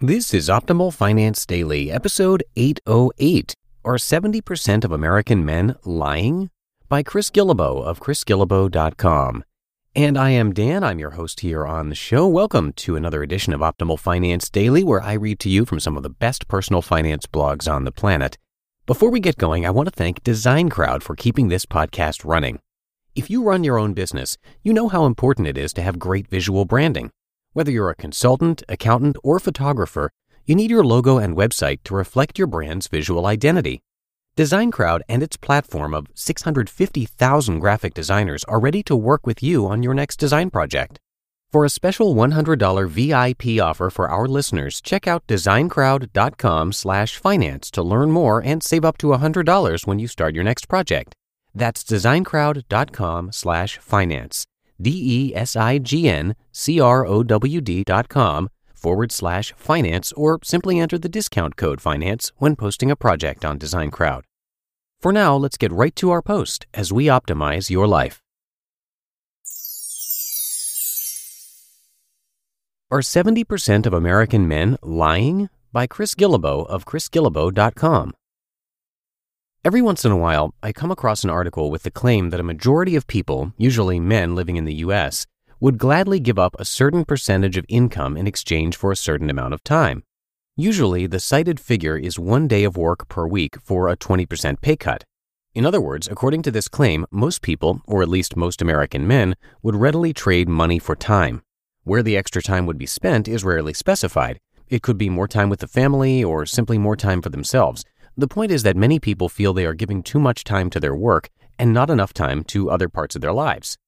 This is Optimal Finance Daily, episode 808 Are 70% of American Men Lying? by Chris Guillebeau of chrisguillebeau.com. And I am Dan, I'm your host here on the show. Welcome to another edition of Optimal Finance Daily, where I read to you from some of the best personal finance blogs on the planet. Before we get going, I want to thank Design Crowd for keeping this podcast running. If you run your own business, you know how important it is to have great visual branding. Whether you're a consultant, accountant, or photographer, you need your logo and website to reflect your brand's visual identity. DesignCrowd and its platform of 650,000 graphic designers are ready to work with you on your next design project. For a special $100 VIP offer for our listeners, check out designcrowd.com/finance to learn more and save up to $100 when you start your next project. That's designcrowd.com/finance. D-E-S-I-G-N-C-R-O-W-D dot com forward slash finance or simply enter the discount code finance when posting a project on Design Crowd. For now, let's get right to our post as we optimize your life. Are 70% of American men lying? By Chris Guillebeau of chrisguillebeau.com. Every once in a while, I come across an article with the claim that a majority of people, usually men living in the US, would gladly give up a certain percentage of income in exchange for a certain amount of time. Usually, the cited figure is one day of work per week for a 20% pay cut. In other words, according to this claim, most people, or at least most American men, would readily trade money for time. Where the extra time would be spent is rarely specified. It could be more time with the family or simply more time for themselves, the point is that many people feel they are giving too much time to their work and not enough time to other parts of their lives.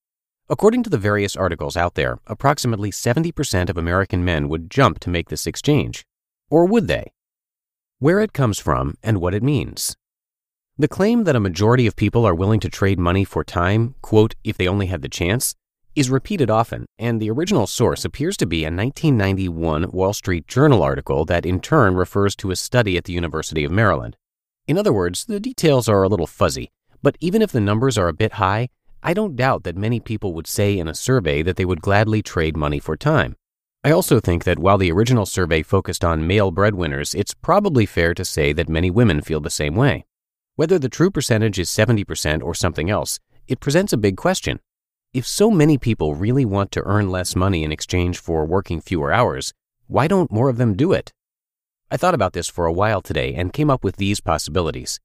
According to the various articles out there, approximately 70% of American men would jump to make this exchange. Or would they? Where it comes from and what it means. The claim that a majority of people are willing to trade money for time, quote, if they only had the chance, is repeated often, and the original source appears to be a 1991 Wall Street Journal article that in turn refers to a study at the University of Maryland. In other words, the details are a little fuzzy, but even if the numbers are a bit high, I don't doubt that many people would say in a survey that they would gladly trade money for time. I also think that while the original survey focused on male breadwinners, it's probably fair to say that many women feel the same way. Whether the true percentage is 70% or something else, it presents a big question. If so many people really want to earn less money in exchange for working fewer hours, why don't more of them do it? I thought about this for a while today and came up with these possibilities.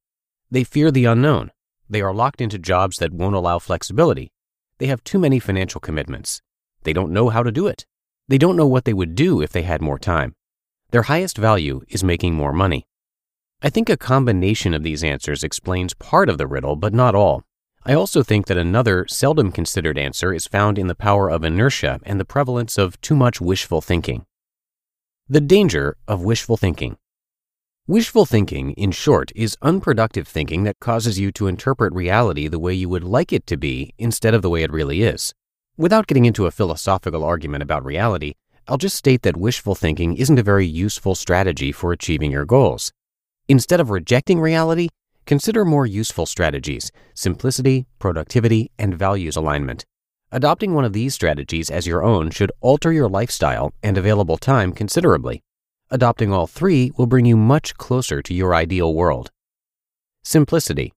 They fear the unknown. They are locked into jobs that won't allow flexibility. They have too many financial commitments. They don't know how to do it. They don't know what they would do if they had more time. Their highest value is making more money. I think a combination of these answers explains part of the riddle, but not all. I also think that another seldom considered answer is found in the power of inertia and the prevalence of too much wishful thinking. The danger of wishful thinking. Wishful thinking, in short, is unproductive thinking that causes you to interpret reality the way you would like it to be instead of the way it really is. Without getting into a philosophical argument about reality, I'll just state that wishful thinking isn't a very useful strategy for achieving your goals. Instead of rejecting reality, Consider more useful strategies simplicity, productivity, and values alignment. Adopting one of these strategies as your own should alter your lifestyle and available time considerably. Adopting all three will bring you much closer to your ideal world. Simplicity.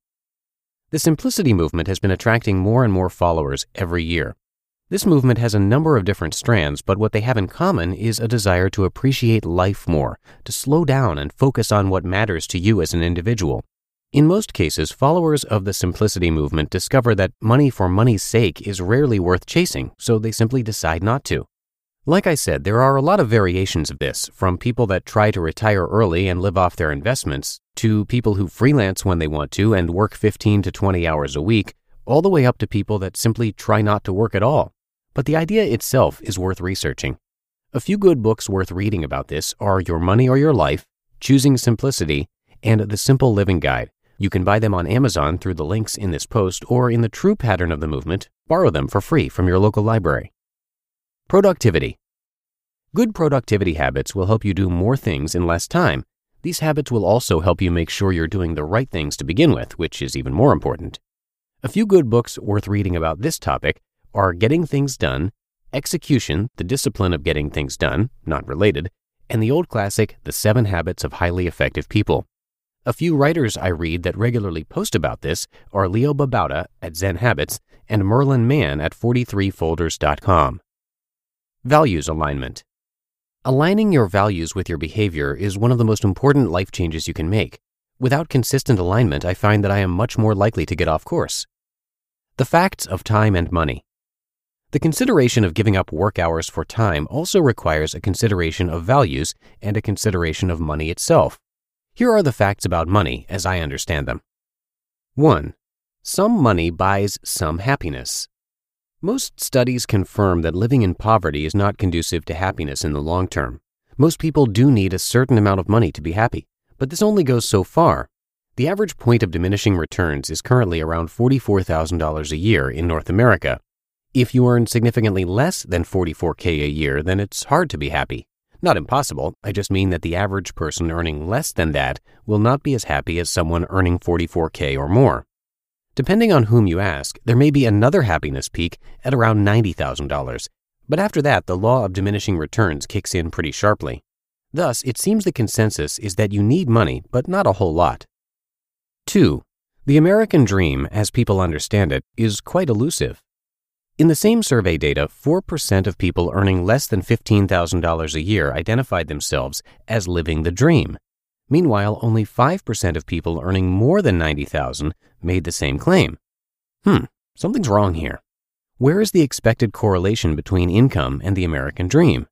The simplicity movement has been attracting more and more followers every year. This movement has a number of different strands, but what they have in common is a desire to appreciate life more, to slow down and focus on what matters to you as an individual. In most cases, followers of the simplicity movement discover that money for money's sake is rarely worth chasing, so they simply decide not to. Like I said, there are a lot of variations of this, from people that try to retire early and live off their investments, to people who freelance when they want to and work 15 to 20 hours a week, all the way up to people that simply try not to work at all. But the idea itself is worth researching. A few good books worth reading about this are Your Money or Your Life, Choosing Simplicity, and The Simple Living Guide. You can buy them on Amazon through the links in this post or in the true pattern of the movement, borrow them for free from your local library. Productivity. Good productivity habits will help you do more things in less time. These habits will also help you make sure you're doing the right things to begin with, which is even more important. A few good books worth reading about this topic are Getting Things Done, Execution, The Discipline of Getting Things Done, not related, and the old classic, The Seven Habits of Highly Effective People. A few writers I read that regularly post about this are Leo Babauta at Zen Habits and Merlin Mann at 43folders.com. Values alignment. Aligning your values with your behavior is one of the most important life changes you can make. Without consistent alignment, I find that I am much more likely to get off course. The facts of time and money. The consideration of giving up work hours for time also requires a consideration of values and a consideration of money itself. Here are the facts about money as I understand them. 1. Some money buys some happiness. Most studies confirm that living in poverty is not conducive to happiness in the long term. Most people do need a certain amount of money to be happy, but this only goes so far. The average point of diminishing returns is currently around $44,000 a year in North America. If you earn significantly less than 44K a year, then it's hard to be happy. Not impossible, I just mean that the average person earning less than that will not be as happy as someone earning 44K or more. Depending on whom you ask, there may be another happiness peak at around $90,000, but after that, the law of diminishing returns kicks in pretty sharply. Thus, it seems the consensus is that you need money, but not a whole lot. 2. The American dream, as people understand it, is quite elusive. In the same survey data, 4% of people earning less than $15,000 a year identified themselves as living the dream. Meanwhile, only 5% of people earning more than 90,000 made the same claim. Hmm, something's wrong here. Where is the expected correlation between income and the American dream?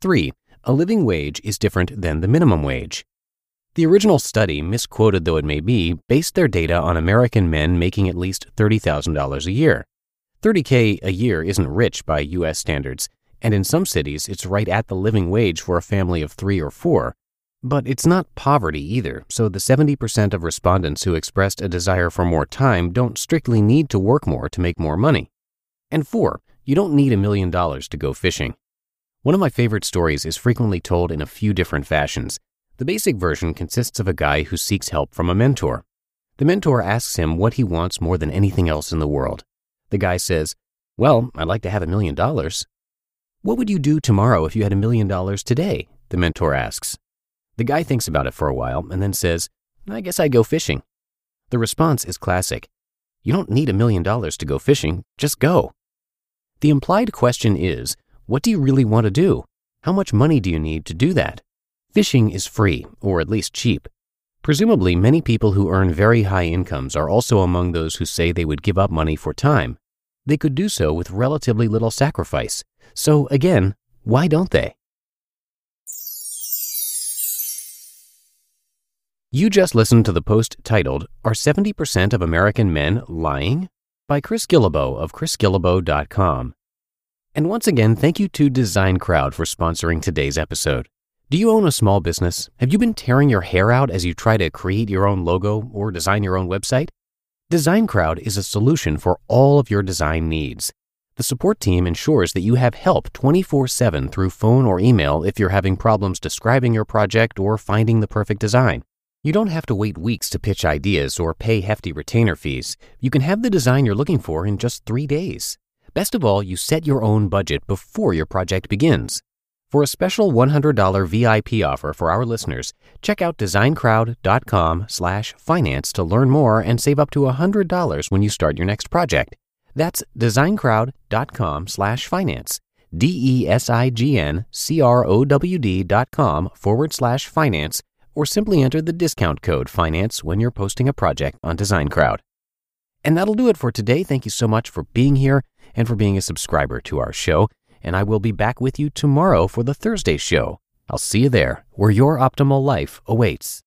3. A living wage is different than the minimum wage. The original study, misquoted though it may be, based their data on American men making at least $30,000 a year. 30K a year isn't rich by US standards, and in some cities it's right at the living wage for a family of three or four. But it's not poverty either, so the 70% of respondents who expressed a desire for more time don't strictly need to work more to make more money. And four, you don't need a million dollars to go fishing. One of my favorite stories is frequently told in a few different fashions. The basic version consists of a guy who seeks help from a mentor. The mentor asks him what he wants more than anything else in the world. The guy says, Well, I'd like to have a million dollars. What would you do tomorrow if you had a million dollars today? The mentor asks. The guy thinks about it for a while and then says, I guess I'd go fishing. The response is classic. You don't need a million dollars to go fishing, just go. The implied question is, what do you really want to do? How much money do you need to do that? Fishing is free, or at least cheap. Presumably, many people who earn very high incomes are also among those who say they would give up money for time. They could do so with relatively little sacrifice. So, again, why don't they? You just listened to the post titled, Are 70% of American Men Lying? by Chris Guillebeau of chrisguillebeau.com. And once again, thank you to Design Crowd for sponsoring today's episode. Do you own a small business? Have you been tearing your hair out as you try to create your own logo or design your own website? Design Crowd is a solution for all of your design needs. The support team ensures that you have help 24 7 through phone or email if you're having problems describing your project or finding the perfect design. You don't have to wait weeks to pitch ideas or pay hefty retainer fees. You can have the design you're looking for in just three days. Best of all, you set your own budget before your project begins. For a special $100 VIP offer for our listeners, check out designcrowd.com/finance to learn more and save up to $100 when you start your next project. That's designcrowd.com/finance. D E S I G N C R O W D dot com forward slash finance, or simply enter the discount code finance when you're posting a project on Design Crowd. And that'll do it for today. Thank you so much for being here and for being a subscriber to our show and I will be back with you tomorrow for the Thursday show. I'll see you there, where your optimal life awaits.